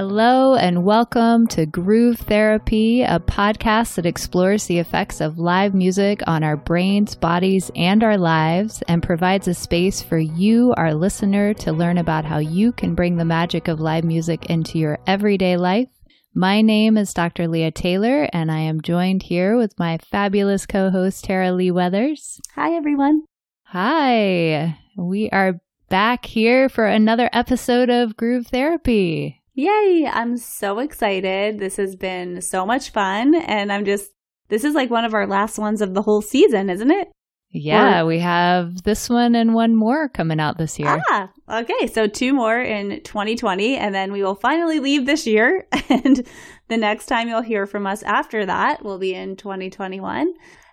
Hello, and welcome to Groove Therapy, a podcast that explores the effects of live music on our brains, bodies, and our lives, and provides a space for you, our listener, to learn about how you can bring the magic of live music into your everyday life. My name is Dr. Leah Taylor, and I am joined here with my fabulous co host, Tara Lee Weathers. Hi, everyone. Hi. We are back here for another episode of Groove Therapy. Yay! I'm so excited. This has been so much fun. And I'm just, this is like one of our last ones of the whole season, isn't it? Yeah, or, we have this one and one more coming out this year. Ah, okay. So two more in 2020, and then we will finally leave this year. And the next time you'll hear from us after that will be in 2021.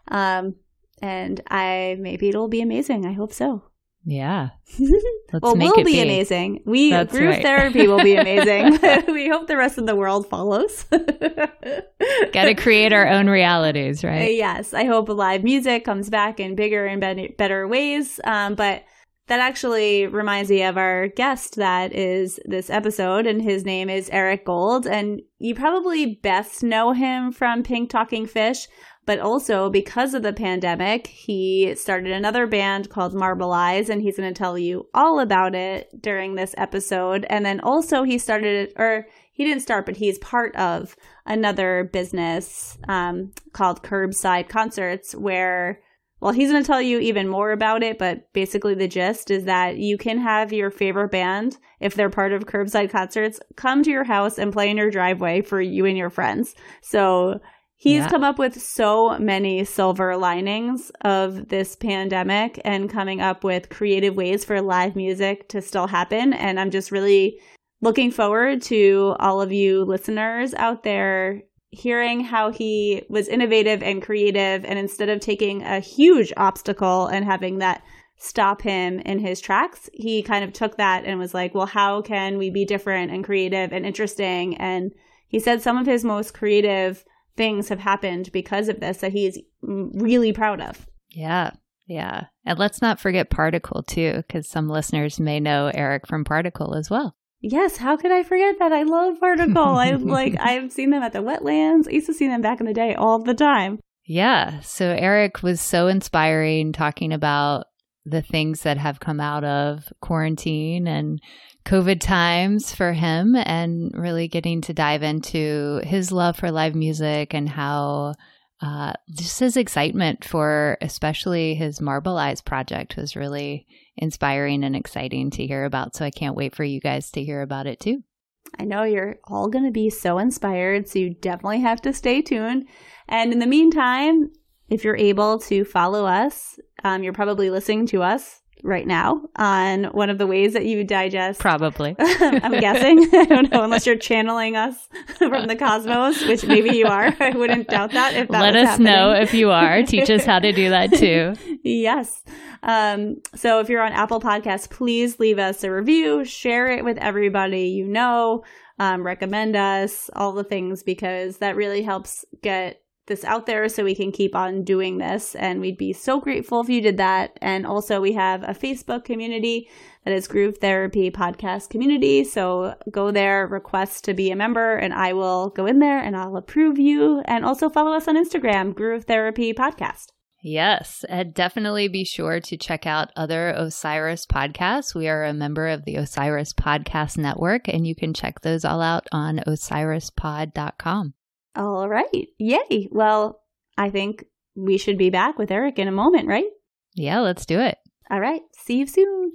Um, and I maybe it'll be amazing. I hope so. Yeah. Let's well, we'll be, be, amazing. We That's group right. therapy will be amazing. we hope the rest of the world follows. Got to create our own realities, right? yes. I hope live music comes back in bigger and better ways. Um, but that actually reminds me of our guest that is this episode, and his name is Eric Gold. And you probably best know him from Pink Talking Fish, but also because of the pandemic, he started another band called Marble Eyes, and he's going to tell you all about it during this episode. And then also, he started, or he didn't start, but he's part of another business um, called Curbside Concerts, where well, he's going to tell you even more about it, but basically the gist is that you can have your favorite band, if they're part of curbside concerts, come to your house and play in your driveway for you and your friends. So He's yeah. come up with so many silver linings of this pandemic and coming up with creative ways for live music to still happen. And I'm just really looking forward to all of you listeners out there hearing how he was innovative and creative. And instead of taking a huge obstacle and having that stop him in his tracks, he kind of took that and was like, well, how can we be different and creative and interesting? And he said some of his most creative things have happened because of this that he's really proud of. Yeah. Yeah. And let's not forget Particle too, because some listeners may know Eric from Particle as well. Yes, how could I forget that? I love Particle. I like I've seen them at the wetlands. I used to see them back in the day all the time. Yeah. So Eric was so inspiring talking about the things that have come out of quarantine and COVID times for him and really getting to dive into his love for live music and how uh, just his excitement for especially his Marble Eyes project was really inspiring and exciting to hear about. So I can't wait for you guys to hear about it too. I know you're all going to be so inspired, so you definitely have to stay tuned. And in the meantime, if you're able to follow us, um, you're probably listening to us right now on one of the ways that you digest. Probably. I'm guessing. I don't know, unless you're channeling us from the cosmos, which maybe you are. I wouldn't doubt that if that Let us happening. know if you are. Teach us how to do that too. yes. Um, so if you're on Apple Podcasts, please leave us a review, share it with everybody you know, um, recommend us, all the things, because that really helps get this out there so we can keep on doing this. And we'd be so grateful if you did that. And also, we have a Facebook community that is Groove Therapy Podcast Community. So go there, request to be a member, and I will go in there and I'll approve you. And also follow us on Instagram, Groove Therapy Podcast. Yes, and definitely be sure to check out other Osiris podcasts. We are a member of the Osiris Podcast Network, and you can check those all out on osirispod.com. All right. Yay. Well, I think we should be back with Eric in a moment, right? Yeah, let's do it. All right. See you soon.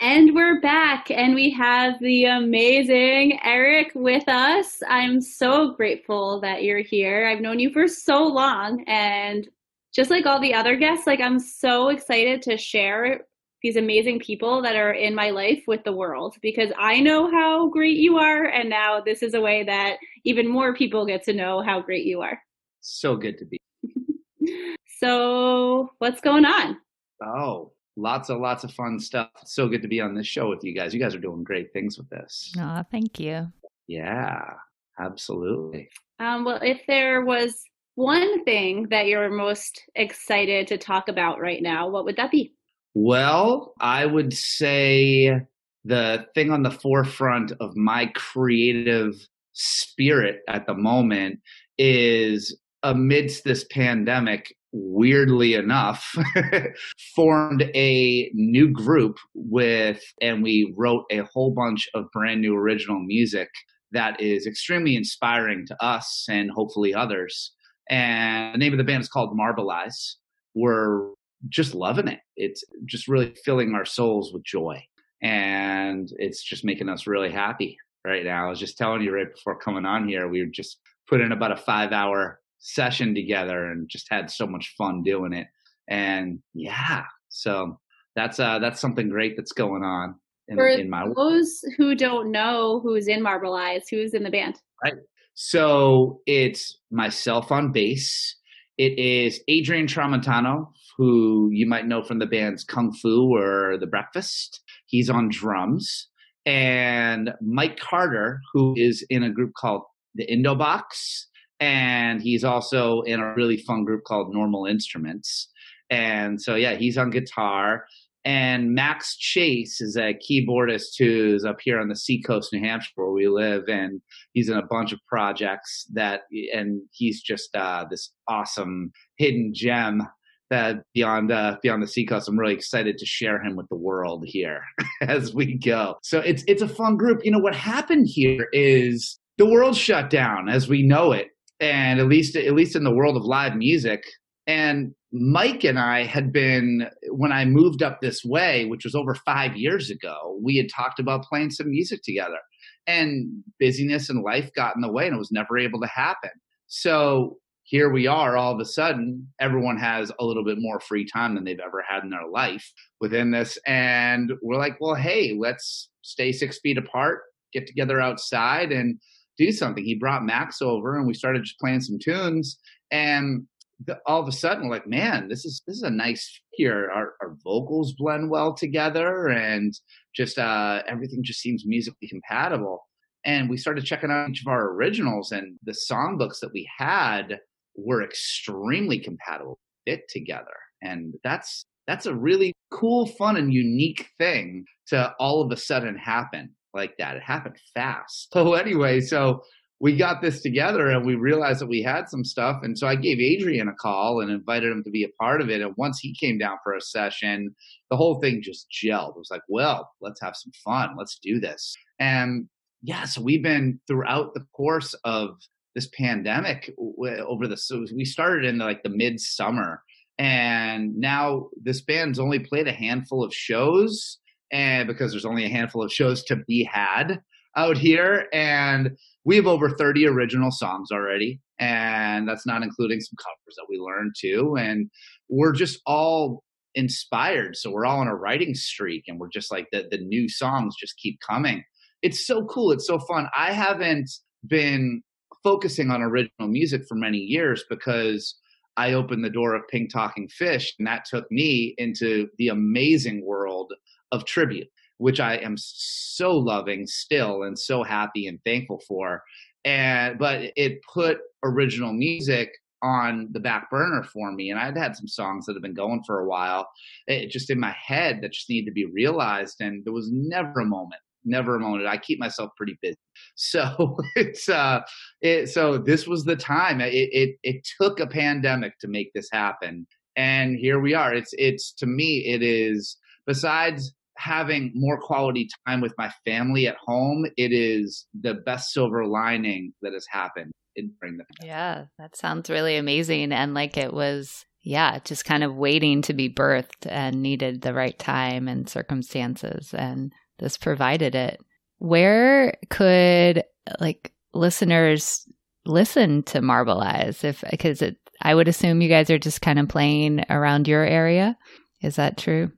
And we're back, and we have the amazing Eric with us. I'm so grateful that you're here. I've known you for so long, and just like all the other guests, like I'm so excited to share these amazing people that are in my life with the world because I know how great you are. And now this is a way that even more people get to know how great you are. So good to be. so, what's going on? Oh, lots of lots of fun stuff. It's so good to be on this show with you guys. You guys are doing great things with this. Oh, thank you. Yeah, absolutely. Um, well, if there was one thing that you're most excited to talk about right now, what would that be? Well, I would say the thing on the forefront of my creative spirit at the moment is amidst this pandemic, weirdly enough, formed a new group with, and we wrote a whole bunch of brand new original music that is extremely inspiring to us and hopefully others. And the name of the band is called Marble Eyes. We're just loving it. It's just really filling our souls with joy. And it's just making us really happy right now. I was just telling you right before coming on here, we were just put in about a five hour session together and just had so much fun doing it. And yeah, so that's uh that's something great that's going on in, For in my those who don't know who's in Marble Eyes, who's in the band. Right. So it's myself on bass. It is Adrian Tramontano, who you might know from the bands Kung Fu or The Breakfast. He's on drums. And Mike Carter, who is in a group called the Indobox. And he's also in a really fun group called Normal Instruments. And so, yeah, he's on guitar. And Max Chase is a keyboardist who's up here on the seacoast, New Hampshire, where we live, and he's in a bunch of projects that, and he's just uh, this awesome hidden gem that beyond uh, beyond the seacoast. I'm really excited to share him with the world here as we go. So it's it's a fun group. You know what happened here is the world shut down as we know it, and at least at least in the world of live music. And Mike and I had been, when I moved up this way, which was over five years ago, we had talked about playing some music together. And busyness and life got in the way and it was never able to happen. So here we are, all of a sudden, everyone has a little bit more free time than they've ever had in their life within this. And we're like, well, hey, let's stay six feet apart, get together outside and do something. He brought Max over and we started just playing some tunes. And the, all of a sudden like, man, this is this is a nice here. Our, our vocals blend well together, and just uh, everything just seems musically compatible. And we started checking out each of our originals, and the songbooks that we had were extremely compatible, fit together, and that's that's a really cool, fun, and unique thing to all of a sudden happen like that. It happened fast. So anyway, so we got this together and we realized that we had some stuff. And so I gave Adrian a call and invited him to be a part of it. And once he came down for a session, the whole thing just gelled. It was like, well, let's have some fun. Let's do this. And yeah, so we've been throughout the course of this pandemic over the, so we started in like the mid summer. And now this band's only played a handful of shows and because there's only a handful of shows to be had out here and we have over 30 original songs already and that's not including some covers that we learned too and we're just all inspired. So we're all on a writing streak and we're just like the, the new songs just keep coming. It's so cool. It's so fun. I haven't been focusing on original music for many years because i opened the door of pink talking fish and that took me into the amazing world of tribute which I am so loving still and so happy and thankful for. And but it put original music on the back burner for me and I'd had some songs that have been going for a while. It just in my head that just needed to be realized and there was never a moment never a moment. I keep myself pretty busy. So it's uh it so this was the time. It it it took a pandemic to make this happen and here we are. It's it's to me it is besides having more quality time with my family at home, it is the best silver lining that has happened in during the pandemic. Yeah, that sounds really amazing. And like it was, yeah, just kind of waiting to be birthed and needed the right time and circumstances. And this provided it. Where could like listeners listen to Marble Eyes if because it I would assume you guys are just kind of playing around your area. Is that true?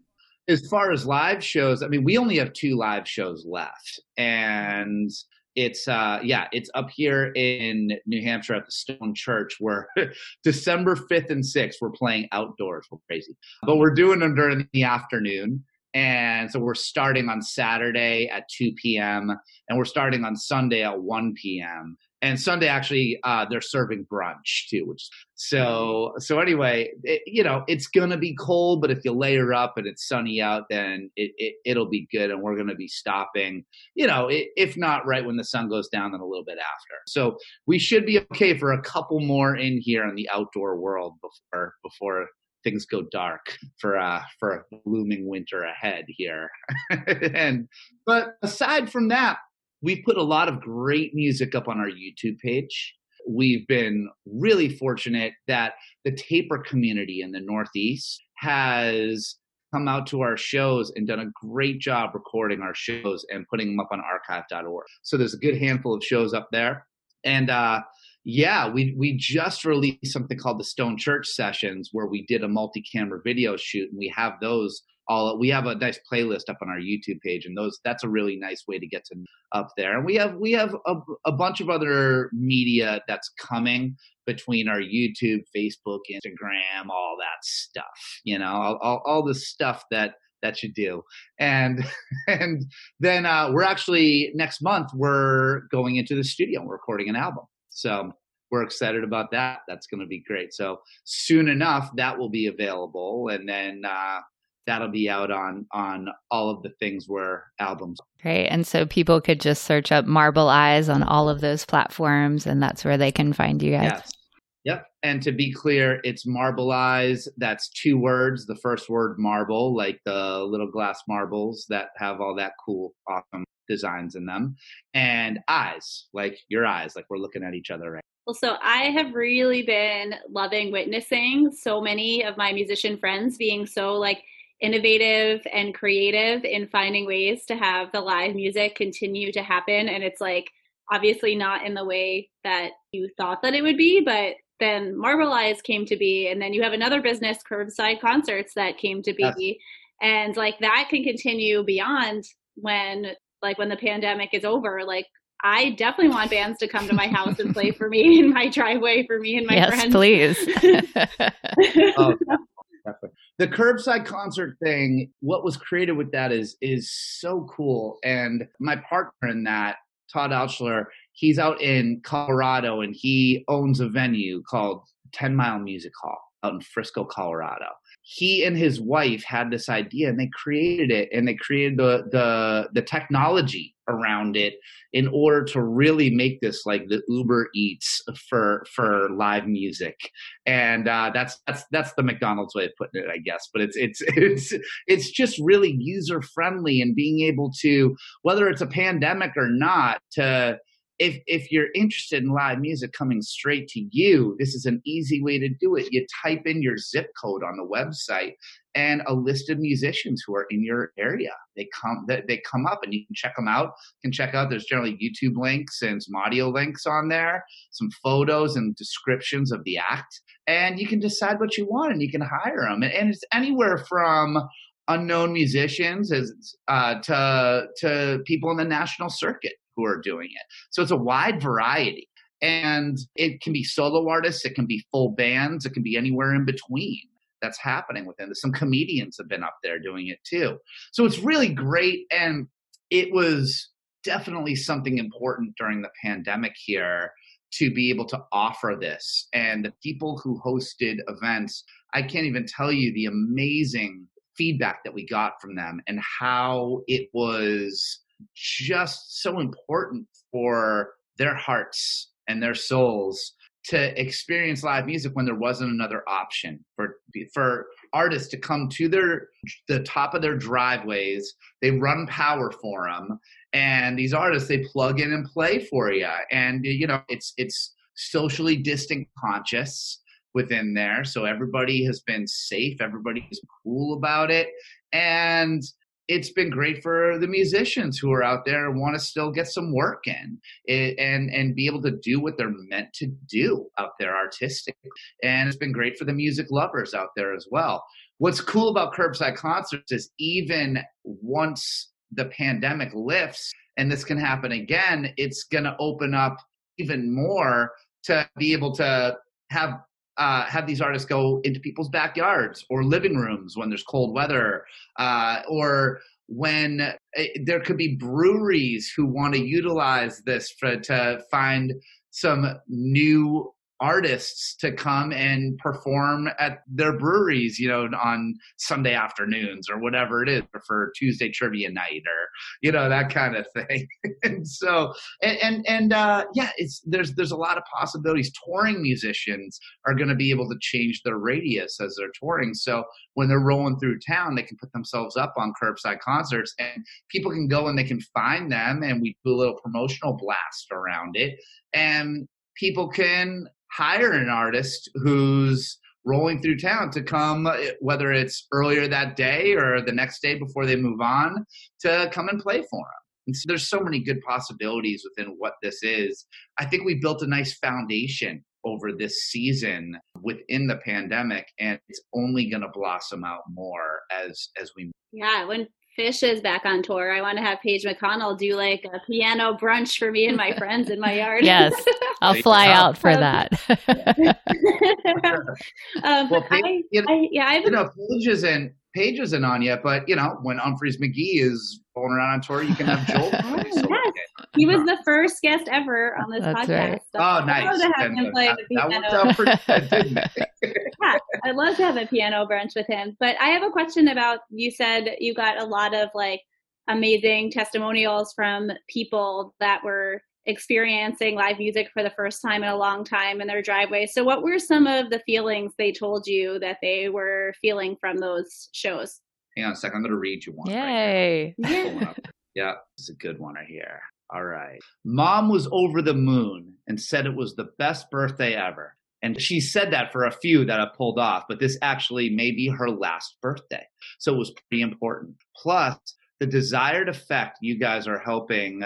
As far as live shows, I mean, we only have two live shows left, and it's uh yeah it's up here in new hampshire at the stone church where december 5th and 6th we're playing outdoors. We're crazy. But we're doing them during the afternoon and so we're starting on saturday at 2 p.m and we're starting on sunday at 1 p.m and Sunday actually uh, they're serving brunch too, which so so anyway, it, you know it's gonna be cold, but if you layer up and it's sunny out, then it, it will be good, and we're gonna be stopping, you know, it, if not right when the sun goes down, then a little bit after. So we should be okay for a couple more in here in the outdoor world before before things go dark for uh for a looming winter ahead here and but aside from that we put a lot of great music up on our YouTube page. We've been really fortunate that the taper community in the Northeast has come out to our shows and done a great job recording our shows and putting them up on archive.org. So there's a good handful of shows up there. And uh, yeah, we we just released something called the Stone Church Sessions where we did a multi-camera video shoot and we have those all we have a nice playlist up on our YouTube page, and those that's a really nice way to get to up there. And we have we have a, a bunch of other media that's coming between our YouTube, Facebook, Instagram, all that stuff. You know, all, all, all the stuff that that you do and and then uh, we're actually next month we're going into the studio and recording an album so we're excited about that. That's going to be great. So soon enough that will be available and then uh, that'll be out on on all of the things where albums great. And so people could just search up marble eyes on all of those platforms and that's where they can find you guys. Yes. Yep. And to be clear it's marble eyes that's two words. The first word marble like the little glass marbles that have all that cool awesome designs in them. And eyes like your eyes like we're looking at each other right well, so I have really been loving witnessing so many of my musician friends being so like innovative and creative in finding ways to have the live music continue to happen. And it's like obviously not in the way that you thought that it would be, but then Marble Eyes came to be, and then you have another business, Curbside Concerts, that came to be. Yes. And like that can continue beyond when like when the pandemic is over. Like I definitely want bands to come to my house and play for me in my driveway for me and my yes, friends. please. oh, Definitely. The curbside concert thing, what was created with that is is so cool. And my partner in that, Todd Altschuler, he's out in Colorado and he owns a venue called 10 Mile Music Hall out in Frisco, Colorado. He and his wife had this idea and they created it and they created the the the technology around it in order to really make this like the uber eats for for live music. And uh, that's that's that's the mcdonald's way of putting it i guess. But it's it's it's it's just really user friendly and being able to whether it's a pandemic or not to if if you're interested in live music coming straight to you, this is an easy way to do it. You type in your zip code on the website and a list of musicians who are in your area. They come they come up and you can check them out. You can check out there's generally YouTube links and some audio links on there, some photos and descriptions of the act, and you can decide what you want and you can hire them. And, and it's anywhere from unknown musicians as uh, to to people in the national circuit who are doing it. So it's a wide variety. And it can be solo artists, it can be full bands, it can be anywhere in between that's happening within. Some comedians have been up there doing it too. So it's really great. And it was definitely something important during the pandemic here to be able to offer this. And the people who hosted events, I can't even tell you the amazing feedback that we got from them and how it was just so important for their hearts and their souls to experience live music when there wasn't another option for for artists to come to their the top of their driveways. They run power for them and these artists they plug in and play for you and you know it's it's socially distant conscious within there so everybody has been safe everybody is cool about it and it's been great for the musicians who are out there and want to still get some work in eh, and and be able to do what they're meant to do out there artistically. And it's been great for the music lovers out there as well. What's cool about curbside concerts is even once the pandemic lifts and this can happen again, it's going to open up even more to be able to have uh, have these artists go into people's backyards or living rooms when there's cold weather, uh, or when uh, there could be breweries who want to utilize this for, to find some new artists to come and perform at their breweries, you know, on Sunday afternoons or whatever it is for Tuesday trivia night or, you know, that kind of thing. and so, and, and, and uh, yeah, it's, there's, there's a lot of possibilities. Touring musicians are going to be able to change their radius as they're touring. So when they're rolling through town, they can put themselves up on curbside concerts and people can go and they can find them and we do a little promotional blast around it. And people can hire an artist who's rolling through town to come, eh, whether it's earlier that day or the next day before they move on, to come and play for them. And so there's so many good possibilities within what this is. I think we built a nice foundation over this season within the pandemic and it's only going to blossom out more as as we yeah when Phish is back on tour. I want to have Page McConnell do like a piano brunch for me and my friends in my yard. yes, I'll fly out for that. um, well, Page, I, I, yeah, I've you know, Page isn't Page isn't on yet, but you know, when Umphrey's McGee is going around on tour, you can have Joel. yes. He was the first guest ever on this That's podcast. Right. So oh, nice. To have him play that, the piano. That yeah, I'd love to have a piano brunch with him. But I have a question about you said you got a lot of like amazing testimonials from people that were experiencing live music for the first time in a long time in their driveway. So, what were some of the feelings they told you that they were feeling from those shows? Hang on a second. I'm going to read you one. Yay. Right yeah. yeah, this is a good one right here. All right. Mom was over the moon and said it was the best birthday ever. And she said that for a few that I pulled off, but this actually may be her last birthday. So it was pretty important. Plus, the desired effect you guys are helping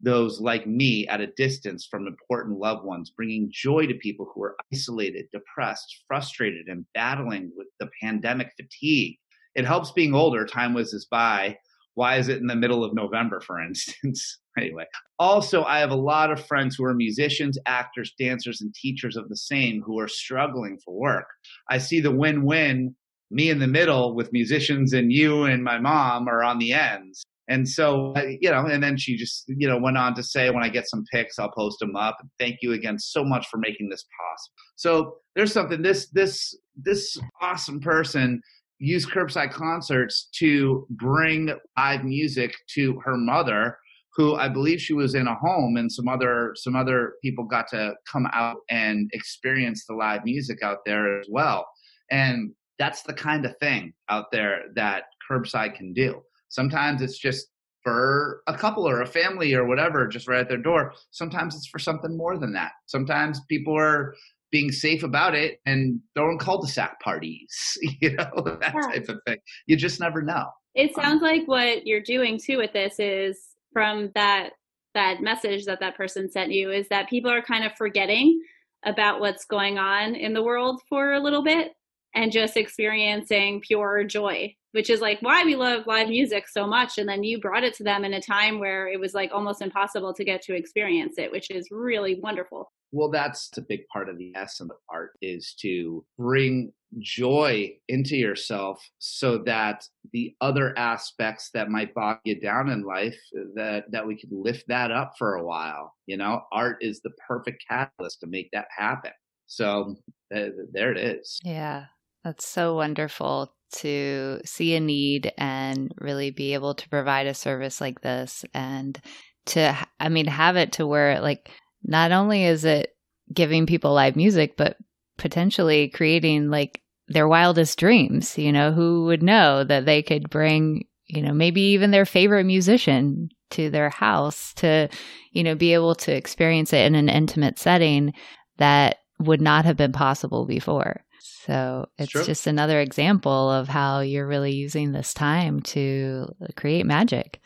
those like me at a distance from important loved ones, bringing joy to people who are isolated, depressed, frustrated, and battling with the pandemic fatigue. It helps being older, time whizzes by. Why is it in the middle of November, for instance? anyway, also, I have a lot of friends who are musicians, actors, dancers, and teachers of the same who are struggling for work. I see the win win. Me in the middle with musicians and you and my mom are on the ends. And so, you know, and then she just, you know, went on to say, when I get some pics, I'll post them up. Thank you again so much for making this possible. So there's something this, this, this awesome person used curbside concerts to bring live music to her mother who I believe she was in a home and some other some other people got to come out and experience the live music out there as well. And that's the kind of thing out there that curbside can do. Sometimes it's just for a couple or a family or whatever, just right at their door. Sometimes it's for something more than that. Sometimes people are being safe about it and throwing cul-de-sac parties, you know, that yeah. type of thing. You just never know. It sounds um, like what you're doing too with this is from that that message that that person sent you is that people are kind of forgetting about what's going on in the world for a little bit and just experiencing pure joy which is like why we love live music so much and then you brought it to them in a time where it was like almost impossible to get to experience it which is really wonderful well that's a big part of the essence of art is to bring joy into yourself so that the other aspects that might bog you down in life that that we could lift that up for a while you know? Art is the perfect catalyst to make that happen. So uh, there it is. Yeah that's so wonderful to see a need and really be able to provide a service like this and to i mean have it to where like not only is it giving people live music but potentially creating like their wildest dreams. You know, who would know that they could bring, you know, maybe even their favorite musician to their house to, you know, be able to experience it in an intimate setting that would not have been possible before. So it's, just another example of how you're really using this time to create magic.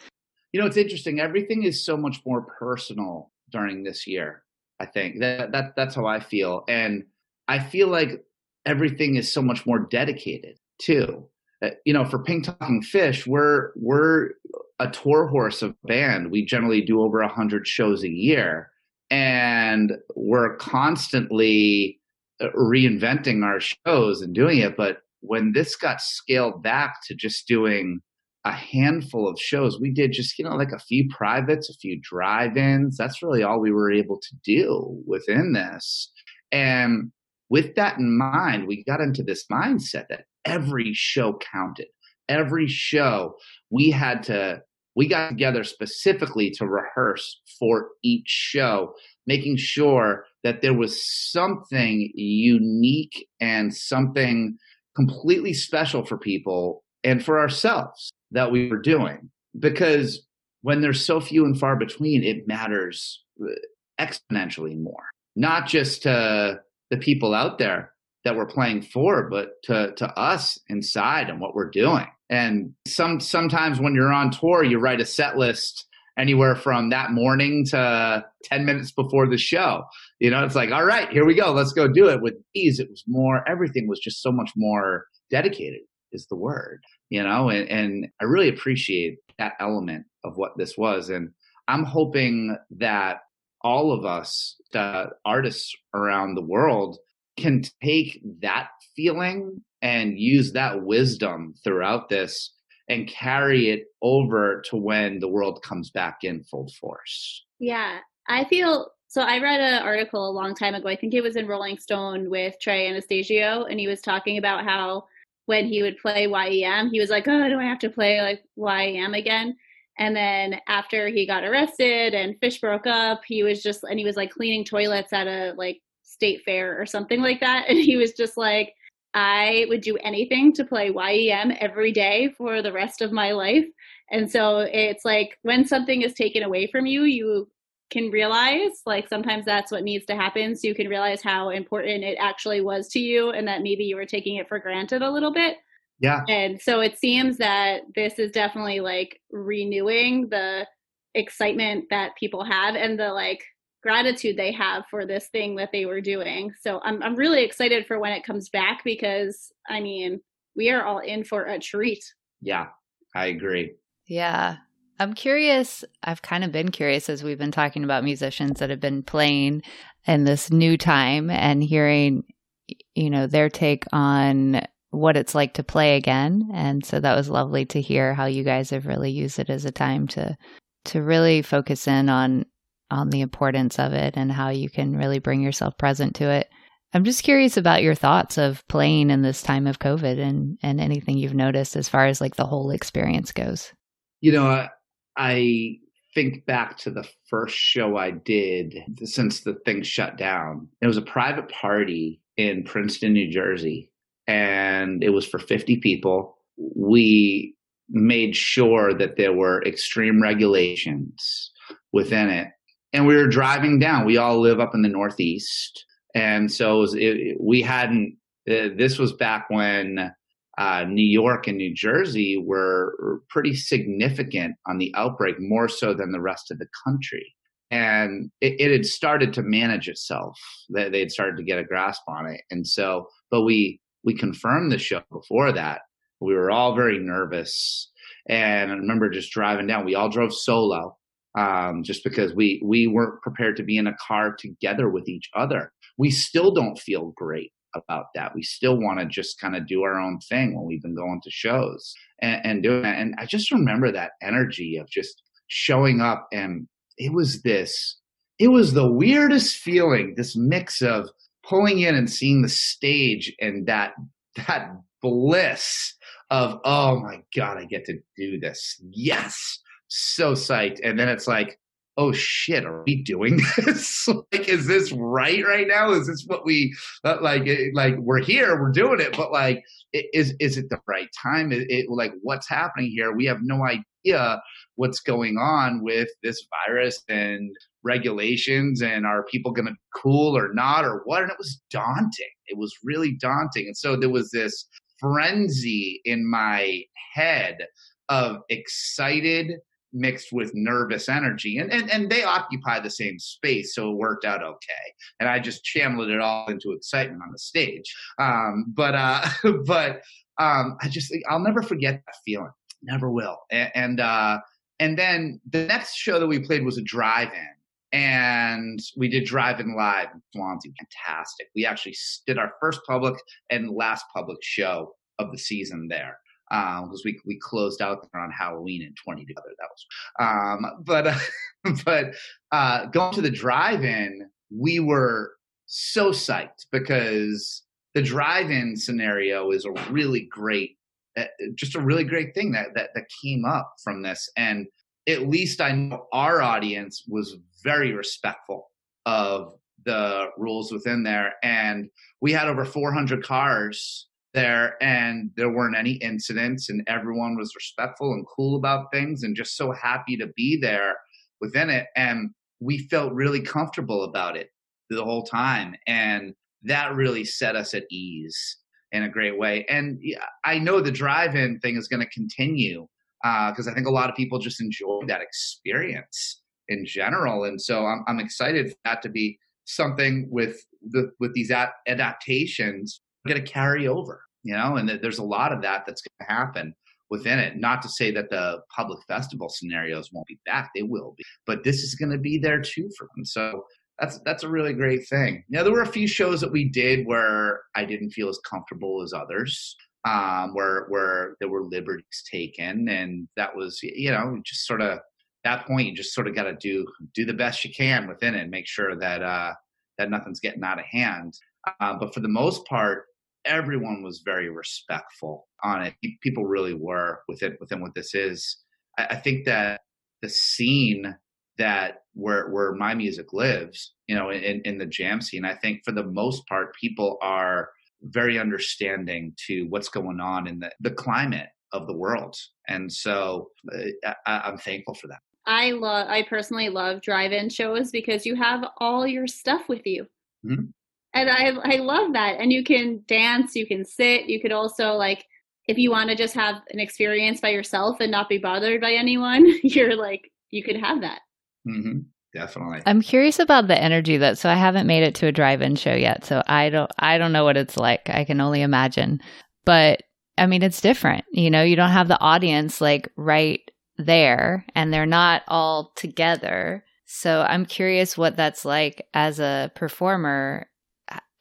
You know, it's interesting. Everything is so much more personal during this year. I think that that that's how I feel, and I feel like everything is so much more dedicated too. Uh, you know, for Pink Talking Fish, we're we're a tour horse of band. We generally do over a hundred shows a year, and we're constantly uh, reinventing our shows and doing it. But when this got scaled back to just doing a handful of shows. We did just, you know, like a few privates, a few drive ins. That's really all we were able to do within this. And with that in mind, we got into this mindset that every show counted. Every show we had to, we got together specifically to rehearse for each show, making sure that there was something unique and something completely special for people and for ourselves that we were doing. Because when there's so few and far between, it matters uh, exponentially more, not just to the people out there that we're playing for, but to, to us inside and what we're doing. And some sometimes when you're on tour, you write a set list anywhere from that morning to 10 minutes before the show. You know, it's like, all right, here we go. Let's go do it. With these, it was more, everything was just so much more dedicated, is the word, you know, and, and I really appreciate that element of what this was. And I'm hoping that all of us, the artists around the world, can take that feeling and use that wisdom throughout this and carry it over to when the world comes back in full force. Yeah, I feel so. I read an article a long time ago. I think it was in Rolling Stone with Trey Anastasio, and he was talking about how when he would play YEM, he was like, "Oh, do I have to play like YEM again?" And then after he got arrested and Phish broke up, he was just and he was like cleaning toilets at a like state fair or something like that, and he was just like I would do anything to play YEM every day for the rest of my life. And so it's like when something is taken away from you, you can realize like sometimes that's what needs to happen so you can realize how important it actually was to you and that maybe you were taking it for granted a little bit. Yeah. And so it seems that this is definitely like renewing the excitement that people have and the like gratitude they have for this thing that they were doing. So I'm I'm really excited for when it comes back because I mean, we are all in for a treat. Yeah, I agree. Yeah. I'm curious. I've kind of been curious as we've been talking about musicians that have been playing in this new time and hearing, you know, their take on what it's like to play again. And so that was lovely to hear how you guys have really used it as a time to to really focus in on on the importance of it and how you can really bring yourself present to it. I'm just curious about your thoughts of playing in this time of COVID and, and anything you've noticed as far as like the whole experience goes. You know, I, I think back to the first show I did since the thing shut down. It was a private party in Princeton, New Jersey, and it was for 50 people. We made sure that there were extreme regulations within it and we were driving down. We all live up in the Northeast, and so it was, it, we hadn't. Uh, this was back when uh, New York and New Jersey were pretty significant on the outbreak, more so than the rest of the country. And it, it had started to manage itself. They, they had started to get a grasp on it, and so, but we we confirmed the show before that. We were all very nervous, and I remember just driving down. We all drove solo um, just because we we weren't prepared to be in a car together with each other. We still don't feel great about that. We still want to just kind of do our own thing when we've been going to shows and, and doing that. And I just remember that energy of just showing up, and it was this. It was the weirdest feeling. This mix of pulling in and seeing the stage and that that bliss of oh my god, I get to do this. Yes so psyched. And then it's like, oh shit, are we doing this? like, is this right right now? Is this what we uh, like? Like, we're here, we're doing it, but like, is is it the right time? It, it like, what's happening here? We have no idea what's going on with this virus and regulations and are people going to cool or not or what and it was daunting it was really daunting and so there was this frenzy in my head of excited mixed with nervous energy and, and and they occupy the same space so it worked out okay and i just channeled it all into excitement on the stage um, but uh but um i just i'll never forget that feeling never will and, and uh and then the next show that we played was a drive-in and we did drive-in live in Swansea. Fantastic. We actually did our first public and last public show of the season there. Because um, we we closed out there on Halloween in 20 together. That was, um, but uh, but uh, going to the drive-in, we were so psyched because the drive-in scenario is a really great, uh, just a really great thing that that that came up from this, and at least I know our audience was very respectful of the rules within there, and we had over 400 cars there and there weren't any incidents and everyone was respectful and cool about things and just so happy to be there within it. And we felt really comfortable about it the whole time. And that really set us at ease in a great way. And i know the drive-in thing is going to continue because uh, i think a lot of people just enjoy that experience in general. And so i'm, I'm excited for that to be something with the with these adaptations going to carry over, you know, and there's a lot of that that's going to happen within it. Not to say that the public festival scenarios won't be back; they will be, but this is going to be there too for them. So that's that's a really great thing. Now there were a few shows that we did where I didn't feel as comfortable as others, um, where where there were liberties taken, and that was you know just sort of that point you just sort of got to do do the best you can within it, and make sure that uh, that nothing's getting out of hand. Uh, but for the most part, everyone was very respectful on it. People really were with it within what this is. I, I think that the scene that where where my music lives, you know, in, in the jam scene, I think for the most part, people are very understanding to what's going on in the, the climate of the world. And so uh, I, I'm thankful for that. I love, I personally love drive-in shows because you have all your stuff with you. Mm-hmm and I I love that. And you can dance, you can sit, you could also like if you want to just have an experience by yourself and not be bothered by anyone, you're like you could have that. Mm-hmm. Definitely. I'm curious about the energy that so I haven't made it to a drive-in show yet, so I don't I don't know what it's like. I can only imagine. But I mean, it's different. You know, you don't have the audience like right there and they're not all together. So I'm curious what that's like as a performer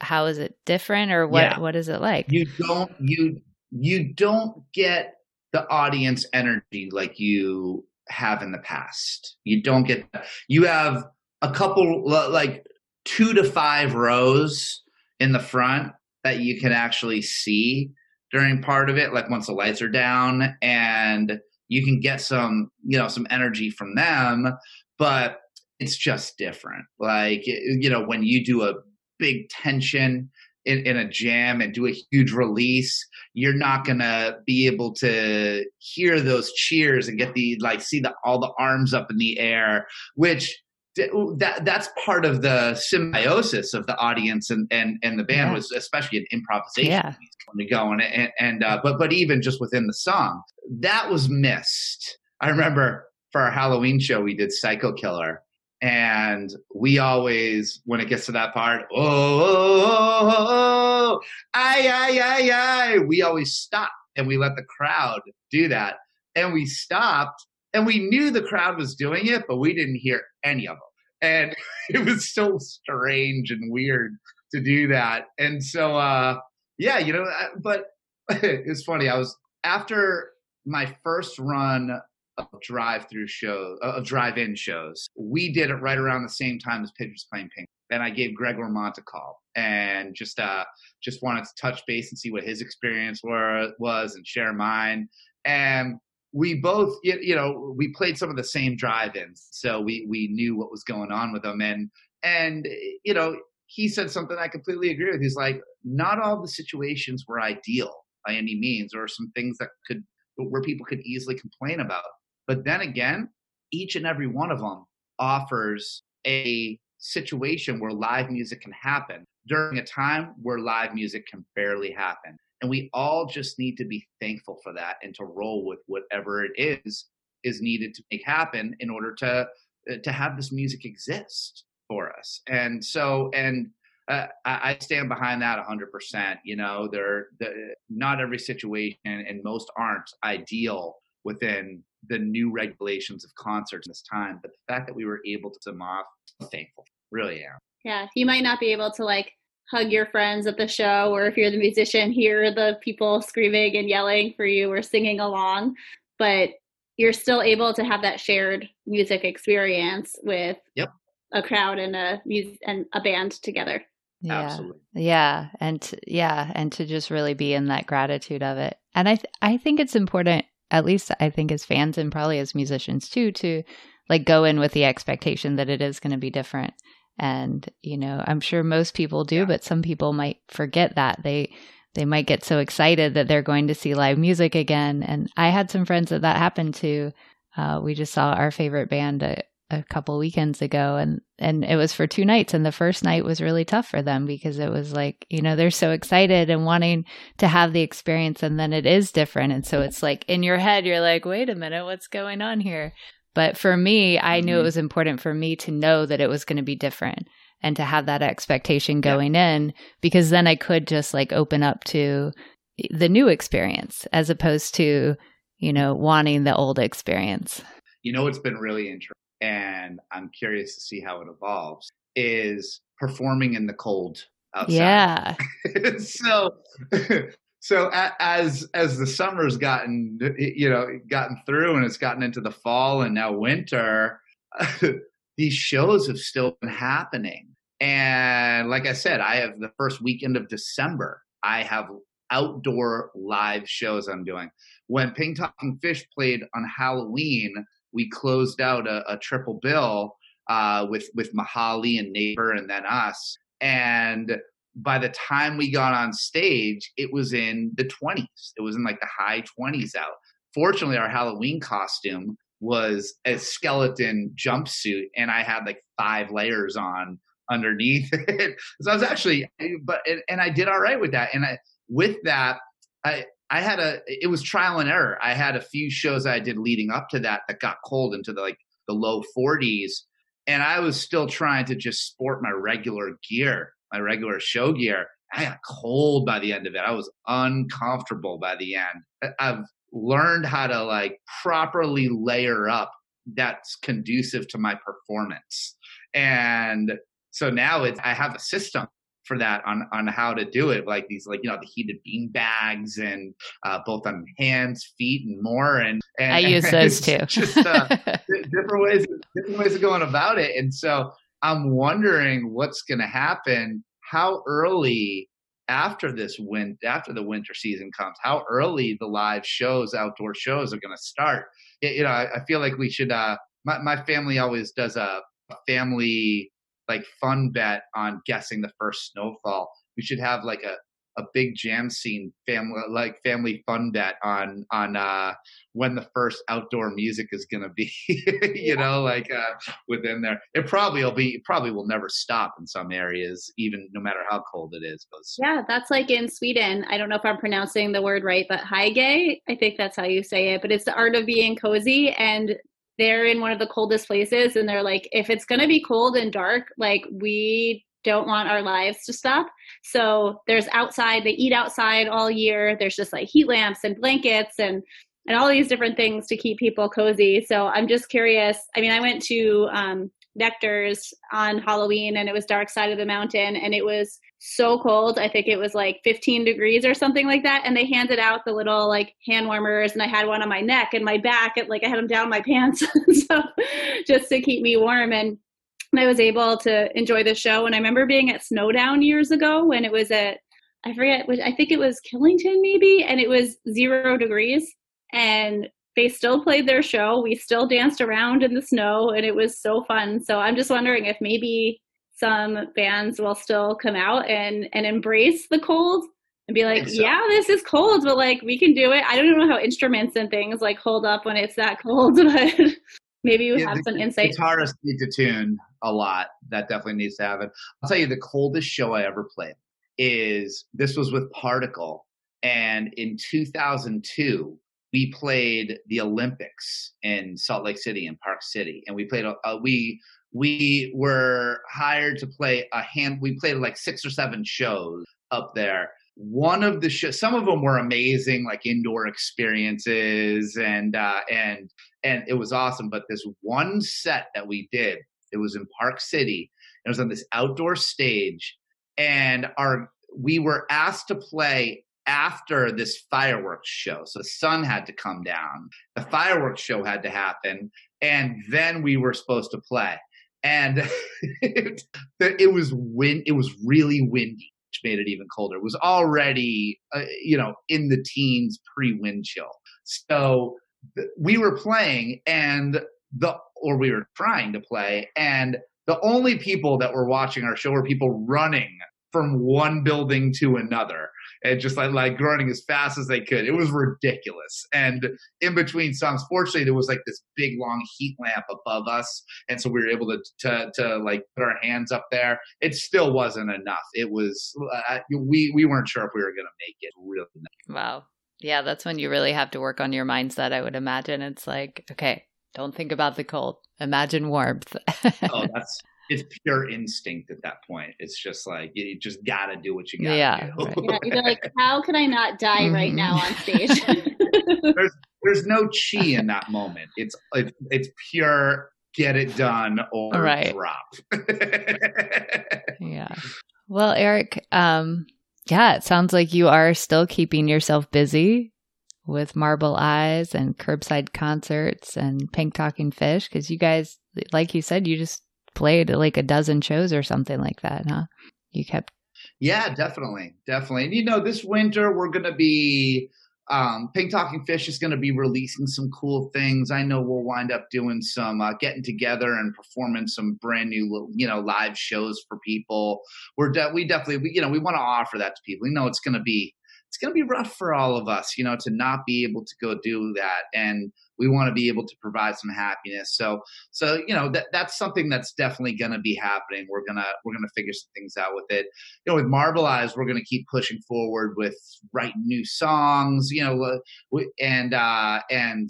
how is it different or what yeah. what is it like? You don't you you don't get the audience energy like you have in the past. You don't get you have a couple like two to five rows in the front that you can actually see during part of it like once the lights are down and you can get some you know some energy from them but it's just different. Like you know when you do a big tension in, in a jam and do a huge release, you're not gonna be able to hear those cheers and get the like see the all the arms up in the air, which that that's part of the symbiosis of the audience and and, and the band yeah. was especially an improvisation yeah. to go and and, and uh, but but even just within the song that was missed. I remember for our Halloween show we did Psycho Killer and we always, when it gets to that part, oh, oh, oh, oh, ay, ay, ay, ay, we always stop and we let the crowd do that. And we stopped and we knew the crowd was doing it, but we didn't hear any of them. And it was so strange and weird to do that. And so, uh, yeah, you know, but it's funny. I was after my first run drive-through shows, uh, of drive-in shows. We did it right around the same time as Pigeons Playing Ping. And I gave Greg Ormont a call and just uh, just wanted to touch base and see what his experience were, was and share mine. And we both, you know, we played some of the same drive-ins, so we we knew what was going on with them. And and you know, he said something I completely agree with. He's like, not all the situations were ideal by any means, or some things that could where people could easily complain about. But then again, each and every one of them offers a situation where live music can happen during a time where live music can barely happen. And we all just need to be thankful for that and to roll with whatever it is is needed to make happen in order to uh, to have this music exist for us. And so and uh, I, stand behind that 100%. You know, there the, not every situation and most aren't ideal within the new regulations of concerts this time. But the fact that we were able to them off, I'm thankful. Really am. Yeah. You might not be able to like hug your friends at the show, or if you're the musician, hear the people screaming and yelling for you or singing along. But you're still able to have that shared music experience with yep. a crowd and a music and a band together. Yeah. Absolutely. Yeah, and to, yeah, and to just really be in that gratitude of it. And I th- I think it's important at least I think as fans and probably as musicians too to like go in with the expectation that it is going to be different. And, you know, I'm sure most people do, yeah. but some people might forget that. They they might get so excited that they're going to see live music again. And I had some friends that that happened to. Uh, we just saw our favorite band a, a couple weekends ago, and and it was for two nights. And the first night was really tough for them because it was like you know they're so excited and wanting to have the experience, and then it is different. And so it's like in your head, you're like, wait a minute, what's going on here? But for me, I mm-hmm. knew it mm-hmm. was important for me to know that it was going to be different and to have that expectation going yeah. in because then I could just like open up to the new experience as opposed to, you know, wanting the old experience. You know, it's been really interesting and I'm curious to see how it evolves is performing in the cold outside. Yeah. so so as as the summer's gotten you know gotten through and it's gotten into the fall and now winter these shows have still been happening and like I said, I have the first weekend of December. I have outdoor live shows I'm doing. When Pink Talking Fish played on Halloween, we closed out a, a triple bill uh, with with Mihali and Neighbor and then us. And by the time we got on stage, it was in the 20s. It was in like the high 20s out. Fortunately, our Halloween costume was a skeleton jumpsuit, and I had like five layers on underneath it. so I was actually, but and I did all right with that. And I with that, I I had a it was trial and error. I had a few shows I did leading up to that that got cold into the like the low 40s, and I was still trying to just sport my regular gear, my regular show gear. I got cold by the end of it. I was uncomfortable by the end. I've learned how to like properly layer up that's conducive to my performance. And so now it's I have a system for that on on how to do it like these like you know the heated bean bags and uh, both on hands feet and more and, and i use those too. just uh, different ways different ways of going about it and so i'm wondering what's going to happen how early after this win after the winter season comes how early the live shows outdoor shows are going to start you know I, I, feel like we should uh my, my family always does a family like fun bet on guessing the first snowfall. We should have like a a big jam scene family like family fun bet on on uh when the first outdoor music is gonna be you yeah. know like uh within there it probably will be probably will never stop in some areas even no matter how cold it is yeah that's like in sweden i don't know if i'm pronouncing the word right but hygge i think that's how you say it but it's the art of being cozy and they're in one of the coldest places and they're like if it's going to be cold and dark like we don't want our lives to stop. So there's outside they eat outside all year. There's just like heat lamps and blankets and and all these different things to keep people cozy. So i'm just curious i mean i went to um, nectar's on halloween and it was dark side of the mountain and it was so cold. I think it was like 15 degrees or something like that. And they handed out the little like hand warmers, and I had one on my neck and my back, and like I had them down my pants, so just to keep me warm. And I was able to enjoy the show. And I remember being at Snowdown years ago when it was at I forget, I think it was Killington maybe, and it was zero degrees, and they still played their show. We still danced around in the snow, and it was so fun. So I'm just wondering if maybe some bands will still come out and and embrace the cold and be like, so. yeah, this is cold, but like we can do it. I don't know how instruments and things like hold up when it's that cold, but maybe you yeah, have some insight. Guitarists need to tune a lot. That definitely needs to happen. I'll tell you, the coldest show I ever played is this was with Particle, and in 2002 we played the Olympics in Salt Lake City and Park City, and we played. a we we were hired to play a hand we played like six or seven shows up there one of the shows some of them were amazing like indoor experiences and uh and and it was awesome but this one set that we did it was in park city it was on this outdoor stage and our we were asked to play after this fireworks show. So the sun had to come down, the fireworks show had to happen, and then we were supposed to play. And it, it was wind. It was really windy, which made it even colder. It was already, uh, you know, in the teens pre-wind chill. So th- we were playing, and the or we were trying to play, and the only people that were watching our show were people running from one building to another and just like like running as fast as they could. It was ridiculous. And in between songs, fortunately, there was like this big long heat lamp above us, and so we were able to to, to like put our hands up there. It still wasn't enough. It was uh, we we weren't sure if we were going to make it. Really. Wow. Yeah, that's when you really have to work on your mindset. I would imagine it's like, okay, don't think about the cold. Imagine warmth. oh, that's it's pure instinct at that point. It's just like you just gotta do what you gotta yeah, do. Right. yeah, you're like, how can I not die mm-hmm. right now on stage? there's there's no chi in that moment. It's it's, it's pure get it done or right. drop. yeah. Well, Eric, um, yeah, it sounds like you are still keeping yourself busy with Marble Eyes and curbside concerts and Pink Talking Fish because you guys, like you said, you just played like a dozen shows or something like that, huh? You kept. Yeah, definitely, definitely. And you know, this winter we're gonna be. Um, Pink Talking Fish is going to be releasing some cool things. I know we'll wind up doing some uh, getting together and performing some brand new, you know, live shows for people. We're de- we definitely, we, you know, we want to offer that to people. We know it's going to be it's going to be rough for all of us, you know, to not be able to go do that. And we want to be able to provide some happiness. So, so you know, that that's something that's definitely going to be happening. We're gonna we're gonna figure some things out with it. You know, with Marble Eyes, we're to keep pushing forward with writing new songs. You know, and uh, and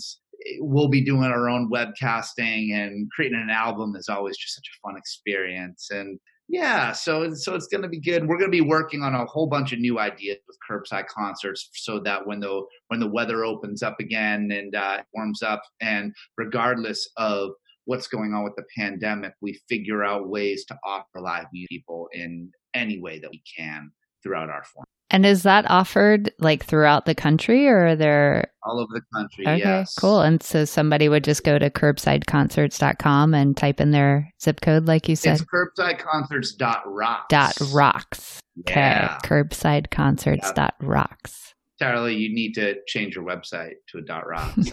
we'll be doing our own webcasting and creating an album is always just such a fun experience and yeah, so so it's going to be good. We're going to be working on a whole bunch of new ideas with curbside concerts, so that when the when the weather opens up again and uh, warms up, and regardless of what's going on with the pandemic, we figure out ways to offer live music people in any way that we can throughout our form. And is that offered like throughout the country or are there all over the country? Okay, yes. cool. And so somebody would just go to curbsideconcerts.com and type in their zip code, like you said. It's curbsideconcerts.rocks. Dot rocks. Yeah. Okay. Curbsideconcerts.rocks. Charlie, you need to change your website to a dot rocks.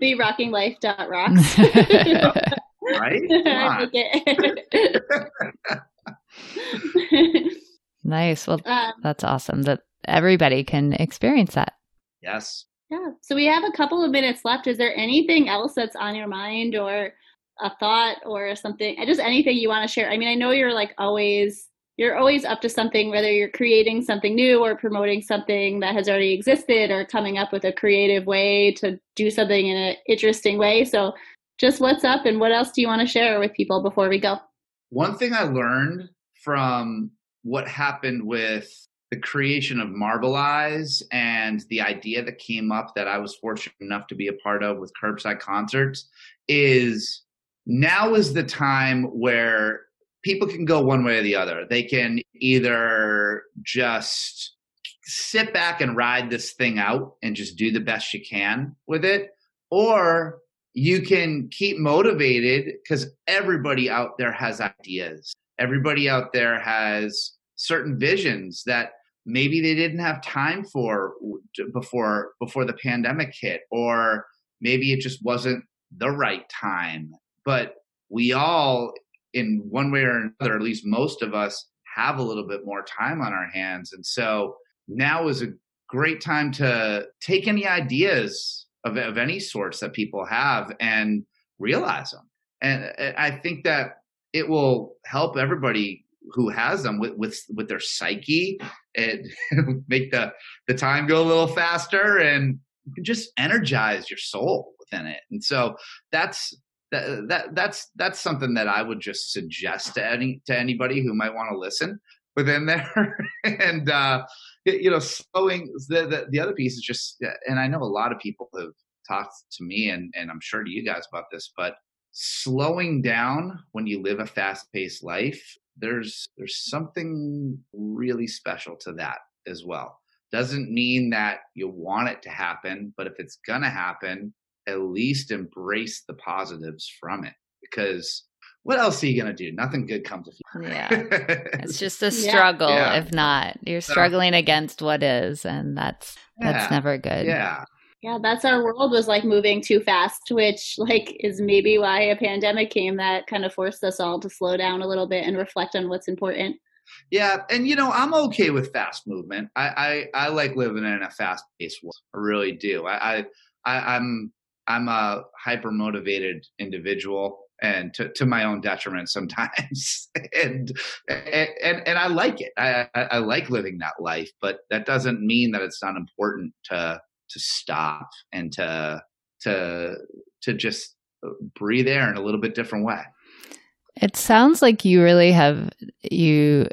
the rocking life dot rocks. right? Nice. Well, um, that's awesome that everybody can experience that. Yes. Yeah. So we have a couple of minutes left. Is there anything else that's on your mind or a thought or something? Just anything you want to share? I mean, I know you're like always you're always up to something whether you're creating something new or promoting something that has already existed or coming up with a creative way to do something in an interesting way. So just what's up and what else do you want to share with people before we go? One thing I learned from what happened with the creation of Marble Eyes and the idea that came up that I was fortunate enough to be a part of with Curbside Concerts is now is the time where people can go one way or the other. They can either just sit back and ride this thing out and just do the best you can with it, or you can keep motivated because everybody out there has ideas everybody out there has certain visions that maybe they didn't have time for before before the pandemic hit or maybe it just wasn't the right time. But we all in one way or another at least most of us have a little bit more time on our hands. And so now is a great time to take any ideas of, of any sorts that people have and realize them and i think that it will help everybody who has them with with, with their psyche and make the the time go a little faster and just energize your soul within it. And so that's that, that that's that's something that I would just suggest to any to anybody who might want to listen within there. And uh you know slowing the, the the other piece is just and I know a lot of people have talked to me and and I'm sure to you guys about this but slowing down when you live a fast paced life there's there's something really special to that as well. Doesn't mean that you want it to happen, but if it's gonna happen, at least embrace the positives from it because what else are you going to do? Nothing good comes of you. Yeah. it's just a struggle yeah. if not. You're struggling against what is and that's yeah, that's never good. Yeah. Yeah, that's our world was like moving too fast, which like is maybe why a pandemic came that kind of forced us all to slow down a little bit and reflect on what's important. Yeah, and you know, I'm okay with fast movement. I I, I like living in a fast paced world. I really do. I, I I'm I'm a hyper motivated individual and to, to my own detriment sometimes. and, and, and I like it. I, I, I like living that life, but that doesn't mean that it's not important to, to stop and to, to, to just breathe air in a little bit different way. It sounds like you really have, you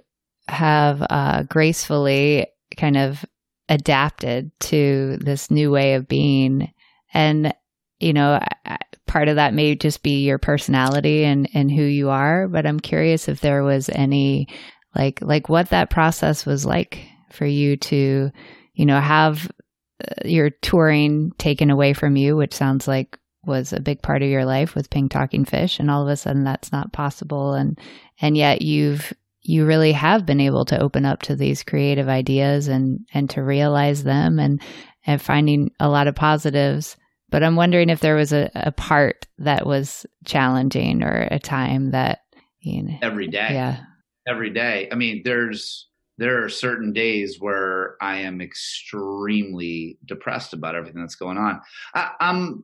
have uh, gracefully kind of adapted to this new way of being. And, you know, part of that may just be your personality and, and who you are, but I'm curious if there was any like like what that process was like for you to, you know, have uh, your touring taken away from you, which sounds like was a big part of your life with Pink Talking Fish, and all of a sudden that's not possible, and and yet you've you really have been able to open up to these creative ideas and and to realize them and and finding a lot of positives but I'm wondering if there was a, a part that was challenging or a time that you know every day. Yeah. Every day. I mean, there's there are certain days where I am extremely depressed about everything that's going on. I, I'm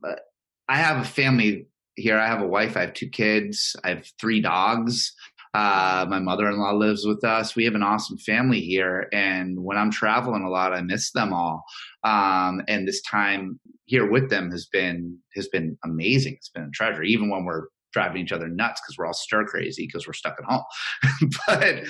I have a family here. I have a wife. I have two kids. I have three dogs. Uh, my mother-in-law lives with us. We have an awesome family here, and when I'm traveling a lot, I miss them all. Um, and this time here with them has been has been amazing. It's been a treasure, even when we're driving each other nuts because we're all stir crazy because we're stuck at home. but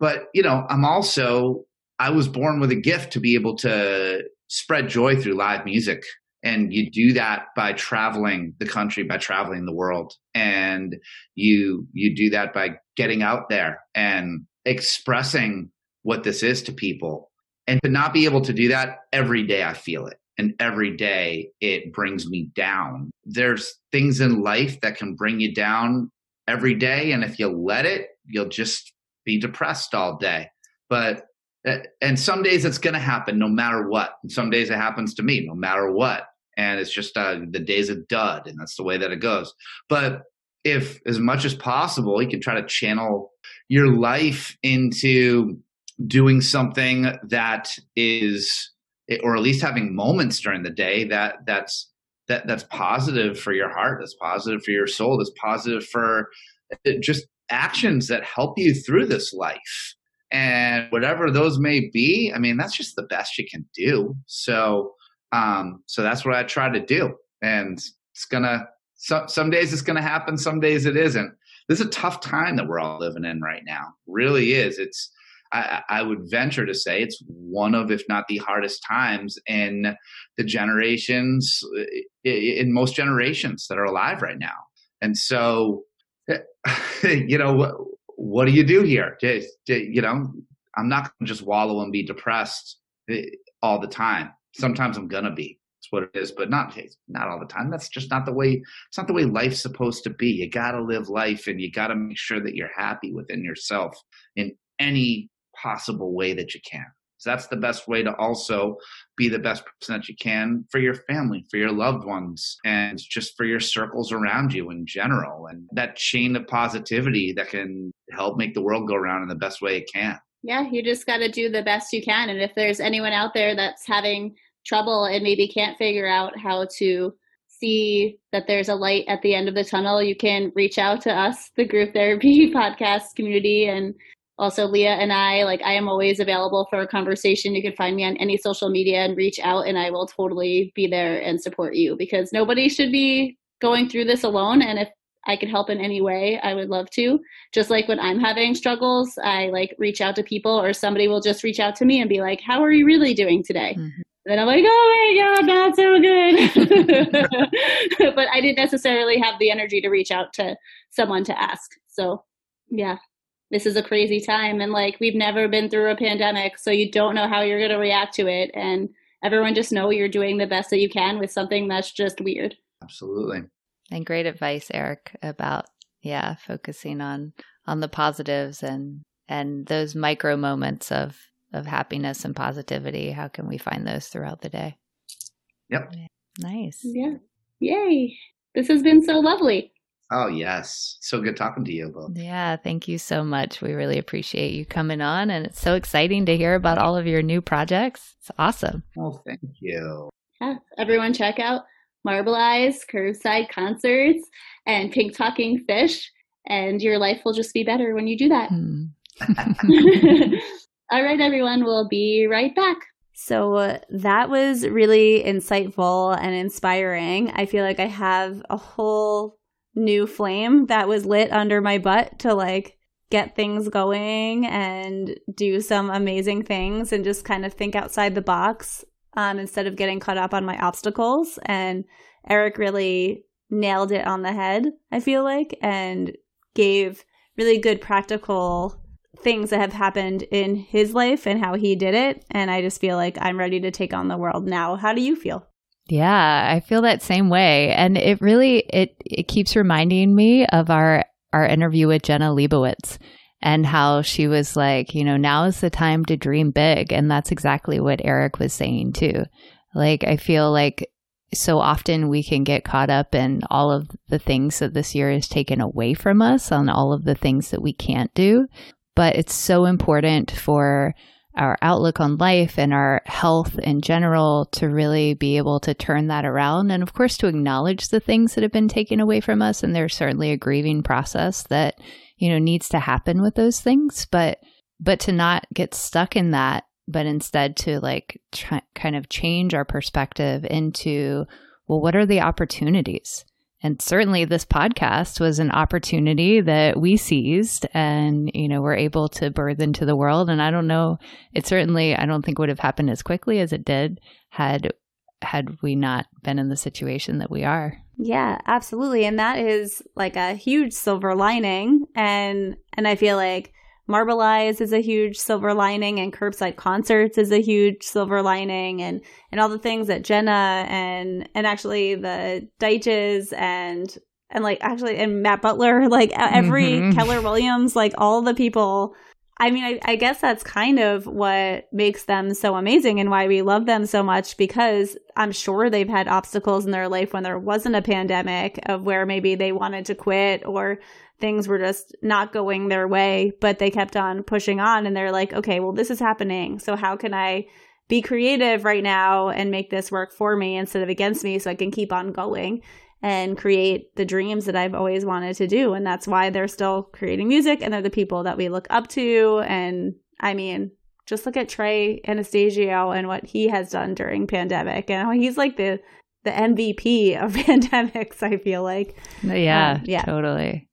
but you know, I'm also I was born with a gift to be able to spread joy through live music. And you do that by traveling the country by traveling the world. And you you do that by getting out there and expressing what this is to people. And to not be able to do that every day i feel it. And every day it brings me down. There's things in life that can bring you down every day. And if you let it you'll just be depressed all day but uh, and some days it's going to happen no matter what. And some days it happens to me no matter what. And it's just uh, the day's a dud, and that's the way that it goes. But if, as much as possible, you can try to channel your life into doing something that is, or at least having moments during the day that that's that that's positive for your heart, that's positive for your soul, that's positive for uh, just actions that help you through this life. And whatever those may be i mean that's just the best you can do. So um so that's what i try to do. And it's gonna so, some days it's gonna happen some days it isn't. This is a tough time that we're all living in right now. Really is. It's I, I would venture to say it's one of if not the hardest times in the generations in most generations that are alive right now. And so you know what what do you do here? you know, I'm not going to just wallow and be depressed eh, all the time. Sometimes I'm going to be. It's what it is, but not not all the time. That's just not the way. It's not the way life's supposed to be. You got to live life, and you got to make sure that you're happy within yourself in any possible way that you can. So that's the best way to also be the best person that you can for your family, for your loved ones, and just for your circles around you in general. And that chain of positivity that can help make the world go around in the best way it can. Yeah, you just got to do the best you can. And if there's anyone out there that's having trouble and maybe can't figure out how to see that there's a light at the end of the tunnel, you can reach out to us, the groove therapy podcast community, and also leah and i like i am always available for a conversation you can find me on any social media and reach out and i will totally be there and support you because nobody should be going through this alone and if i could help in any way i would love to just like when i'm having struggles i like reach out to people or somebody will just reach out to me and be like how are you really doing today mm-hmm. Then I'm like, oh my God, not so good. but I didn't necessarily have the energy to reach out to someone to ask. So, yeah, this is a crazy time and like we've never been through a pandemic so you don't know how you're going to react to it and everyone just know you're doing the best that you can with something that's just weird. Absolutely. And great advice eric about yeah focusing on on the positives and and those micro moments of of happiness and positivity. How can we find those throughout the day? Yep. Nice. Yeah. Yay. This has been so lovely Oh, yes. So good talking to you both. Yeah, thank you so much. We really appreciate you coming on. And it's so exciting to hear about all of your new projects. It's awesome. Well, thank you. Yeah, everyone check out Marble Eyes, Curbside Concerts, and Pink Talking Fish. And your life will just be better when you do that. Hmm. all right, everyone. We'll be right back. So uh, that was really insightful and inspiring. I feel like I have a whole new flame that was lit under my butt to like get things going and do some amazing things and just kind of think outside the box um, instead of getting caught up on my obstacles. And Eric really nailed it on the head, I feel like, and gave really good practical things that have happened in his life and how he did it. And I just feel like I'm ready to take on the world now. How do you feel? Yeah, I feel that same way. And it really it it keeps reminding me of our our interview with Jenna Leibowitz and how she was like, you know, now is the time to dream big. And that's exactly what Eric was saying too. Like I feel like so often we can get caught up in all of the things that this year has taken away from us on all of the things that we can't do. But it's so important for our outlook on life and our health in general to really be able to turn that around. And of course to acknowledge the things that have been taken away from us. And there's certainly a grieving process that you know needs to happen with those things. But but to not get stuck in that but instead to like try, kind of change our perspective into well what are the opportunities and certainly this podcast was an opportunity that we seized and, you know, we're able to birth into the world. And I don't know, it certainly, I don't think would have happened as quickly as it did had, had we not been in the situation that we are. Yeah, absolutely. And that is like a huge silver lining. And, and I feel like Marble Eyes is a huge silver lining, and curbside concerts is a huge silver lining, and and all the things that Jenna and and actually the Deitches and and like actually and Matt Butler, like every mm-hmm. Keller Williams, like all the people. I mean, I, I guess that's kind of what makes them so amazing and why we love them so much because I'm sure they've had obstacles in their life when there wasn't a pandemic of where maybe they wanted to quit or things were just not going their way, but they kept on pushing on and they're like, okay, well, this is happening. So how can I be creative right now and make this work for me instead of against me so I can keep on going and create the dreams that I've always wanted to do. And that's why they're still creating music and they're the people that we look up to. And I mean, just look at Trey Anastasio and what he has done during pandemic and how he's like the the MVP of pandemics, I feel like. Yeah, um, yeah. totally.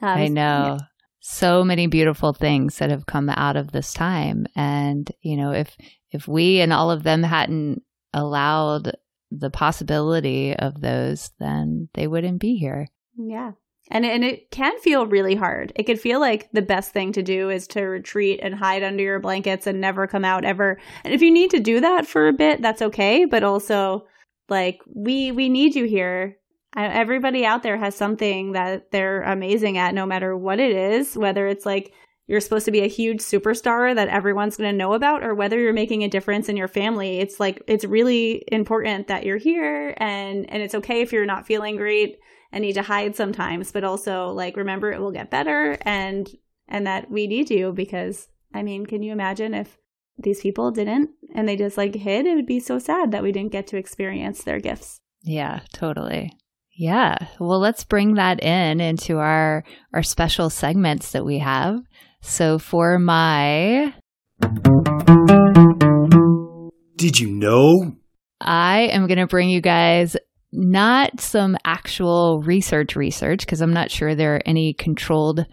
Um, I know. Yeah. So many beautiful things that have come out of this time. And, you know, if if we and all of them hadn't allowed the possibility of those, then they wouldn't be here. Yeah. And and it can feel really hard. It could feel like the best thing to do is to retreat and hide under your blankets and never come out ever. And if you need to do that for a bit, that's okay, but also like we we need you here everybody out there has something that they're amazing at no matter what it is whether it's like you're supposed to be a huge superstar that everyone's going to know about or whether you're making a difference in your family. It's like it's really important that you're here and and it's okay if you're not feeling great and need to hide sometimes but also like remember it will get better and and that we need you because i mean can you imagine if these people didn't and they just like hid? It would be so sad that we didn't get to experience their gifts. Yeah totally yeah. Well, let's bring that in into our our special segments that we have. So for my Did you know? I am going to bring you guys not some actual research research because I'm not sure there are any controlled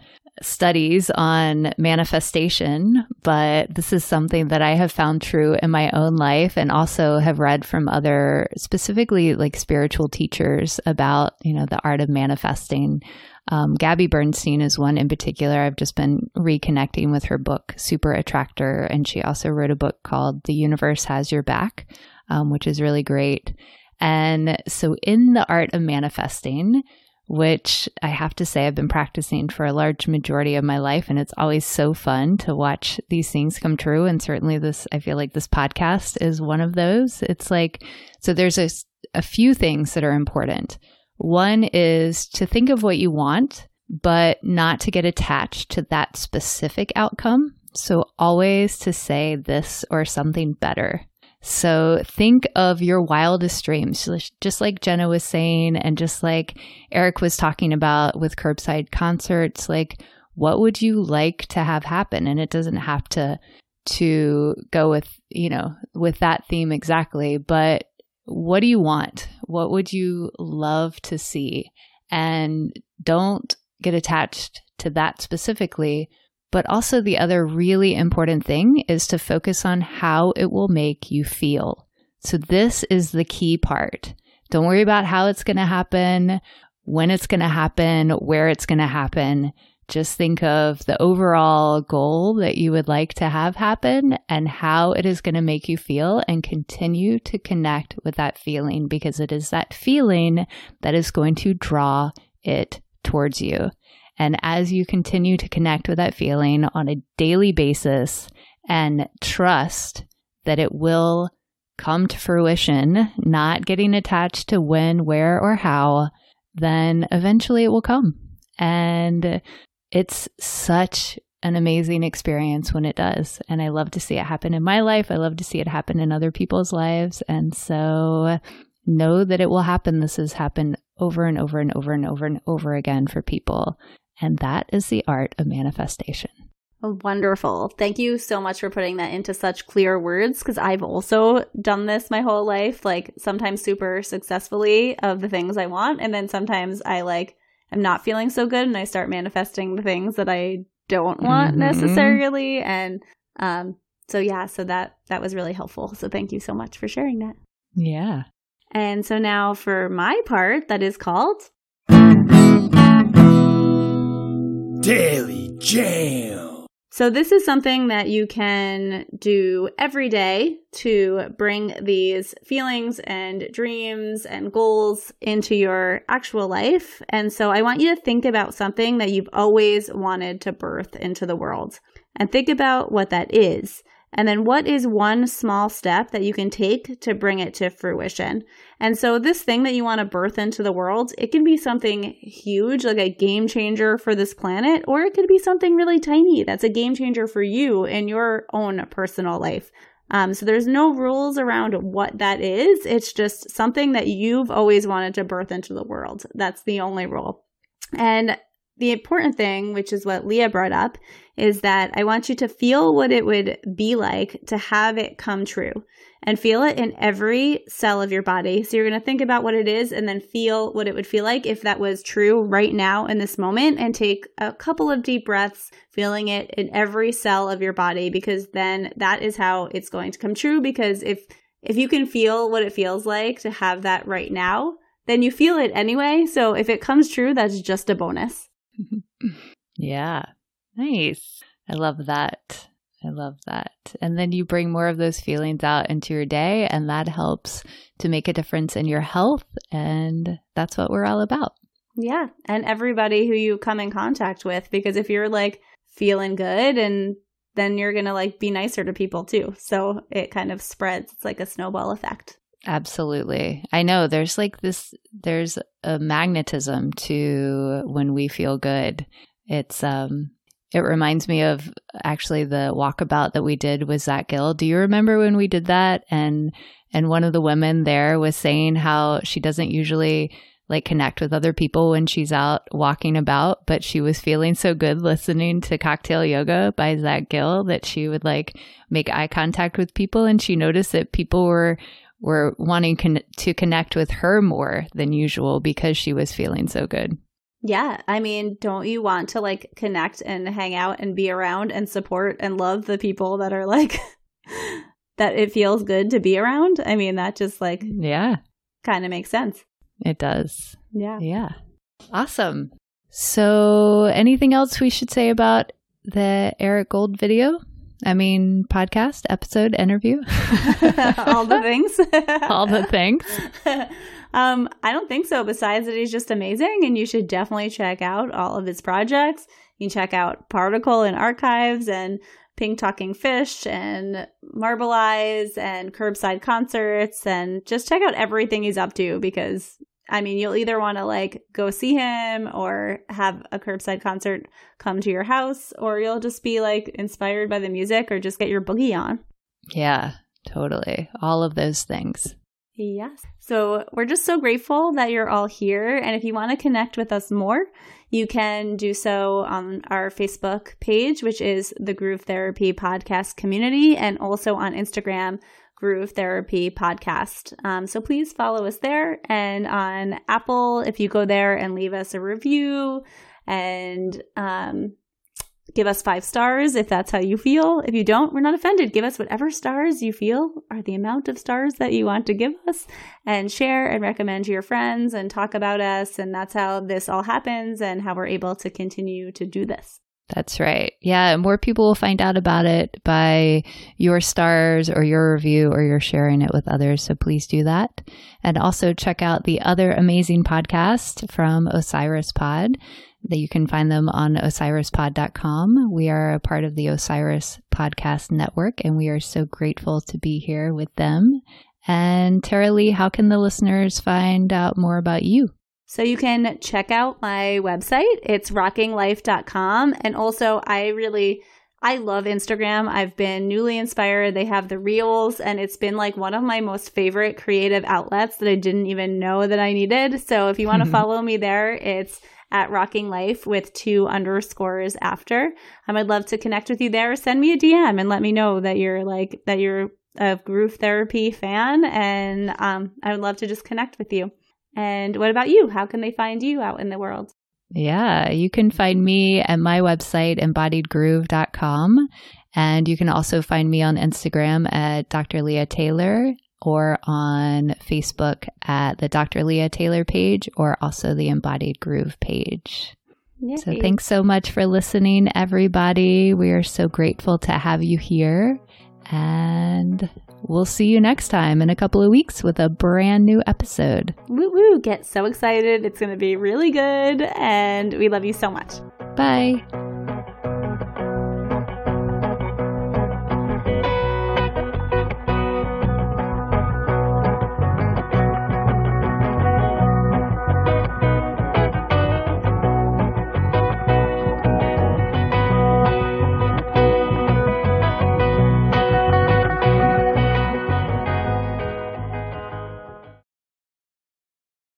studies on manifestation, but this is something that I have found true in my own life and also have read from other specifically like spiritual teachers about, you know, the art of manifesting. Um, Gabby Bernstein is one in particular. I've just been reconnecting with her book, Super Attractor, and she also wrote a book called The Universe Has Your Back, um, which is really great. And so, in the art of manifesting, which I have to say I've been practicing for a large majority of my life. And it's always so fun to watch these things come true. And certainly, this, I feel like this podcast is one of those. It's like, so there's a, a few things that are important. One is to think of what you want, but not to get attached to that specific outcome. So, always to say this or something better so think of your wildest dreams, just like Jenna was saying, and just like Eric was talking about with curbside concerts. Like, what would you like to have happen? And it doesn't have to to go with you know with that theme exactly, but what do you want? What would you love to see? And don't get attached to that specifically, but also, the other really important thing is to focus on how it will make you feel. So, this is the key part. Don't worry about how it's going to happen, when it's going to happen, where it's going to happen. Just think of the overall goal that you would like to have happen and how it is going to make you feel, and continue to connect with that feeling because it is that feeling that is going to draw it towards you. And as you continue to connect with that feeling on a daily basis and trust that it will come to fruition, not getting attached to when, where, or how, then eventually it will come. And it's such an amazing experience when it does. And I love to see it happen in my life. I love to see it happen in other people's lives. And so know that it will happen. This has happened over and over and over and over and over again for people. And that is the art of manifestation. Wonderful. Thank you so much for putting that into such clear words because I've also done this my whole life, like sometimes super successfully of the things I want. And then sometimes I like, I'm not feeling so good and I start manifesting the things that I don't want mm-hmm. necessarily. And, um, so yeah, so that, that was really helpful. So thank you so much for sharing that. Yeah. And so now for my part that is called Daily Jam. So, this is something that you can do every day to bring these feelings and dreams and goals into your actual life. And so, I want you to think about something that you've always wanted to birth into the world and think about what that is. And then what is one small step that you can take to bring it to fruition? And so this thing that you want to birth into the world, it can be something huge, like a game changer for this planet, or it could be something really tiny that's a game changer for you in your own personal life. Um, so there's no rules around what that is. It's just something that you've always wanted to birth into the world. That's the only rule. And the important thing, which is what Leah brought up, is that I want you to feel what it would be like to have it come true and feel it in every cell of your body. So you're going to think about what it is and then feel what it would feel like if that was true right now in this moment and take a couple of deep breaths, feeling it in every cell of your body because then that is how it's going to come true because if if you can feel what it feels like to have that right now, then you feel it anyway. So if it comes true, that's just a bonus. yeah. Nice. I love that. I love that. And then you bring more of those feelings out into your day, and that helps to make a difference in your health. And that's what we're all about. Yeah. And everybody who you come in contact with, because if you're like feeling good, and then you're going to like be nicer to people too. So it kind of spreads. It's like a snowball effect. Absolutely. I know there's like this, there's a magnetism to when we feel good. It's, um, it reminds me of actually the walkabout that we did with Zach Gill. Do you remember when we did that? And, and one of the women there was saying how she doesn't usually like connect with other people when she's out walking about, but she was feeling so good listening to cocktail yoga by Zach Gill that she would like make eye contact with people. And she noticed that people were were wanting con- to connect with her more than usual because she was feeling so good. Yeah, I mean, don't you want to like connect and hang out and be around and support and love the people that are like that it feels good to be around? I mean, that just like yeah, kind of makes sense. It does. Yeah. Yeah. Awesome. So, anything else we should say about the Eric Gould video? I mean, podcast, episode, interview, all the things, all the things. um, I don't think so. Besides that, he's just amazing, and you should definitely check out all of his projects. You can check out Particle and Archives and Pink Talking Fish and Marble Eyes and Curbside Concerts, and just check out everything he's up to because I mean, you'll either want to like go see him or have a curbside concert come to your house, or you'll just be like inspired by the music or just get your boogie on. Yeah, totally. All of those things. Yes. So we're just so grateful that you're all here. And if you want to connect with us more, you can do so on our Facebook page, which is the Groove Therapy Podcast Community, and also on Instagram, Groove Therapy Podcast. Um, so please follow us there. And on Apple, if you go there and leave us a review and um, give us five stars if that's how you feel. If you don't, we're not offended. Give us whatever stars you feel are the amount of stars that you want to give us and share and recommend to your friends and talk about us. And that's how this all happens and how we're able to continue to do this. That's right. Yeah, more people will find out about it by your stars or your review or you're sharing it with others. So please do that. And also check out the other amazing podcast from Osiris Pod that you can find them on osirispod.com. We are a part of the Osiris Podcast Network and we are so grateful to be here with them. And Tara Lee, how can the listeners find out more about you? So you can check out my website. It's rockinglife.com. And also, I really, I love Instagram. I've been newly inspired. They have the reels, and it's been like one of my most favorite creative outlets that I didn't even know that I needed. So if you want to follow me there, it's at Rocking Life with two underscores after. Um, I'd love to connect with you there. Send me a DM and let me know that you're like, that you're a groove therapy fan. And um, I would love to just connect with you. And what about you? How can they find you out in the world? Yeah, you can find me at my website, embodiedgroove.com. And you can also find me on Instagram at Dr. Leah Taylor or on Facebook at the Dr. Leah Taylor page or also the Embodied Groove page. Yay. So thanks so much for listening, everybody. We are so grateful to have you here. And we'll see you next time in a couple of weeks with a brand new episode. Woo woo! Get so excited. It's going to be really good. And we love you so much. Bye.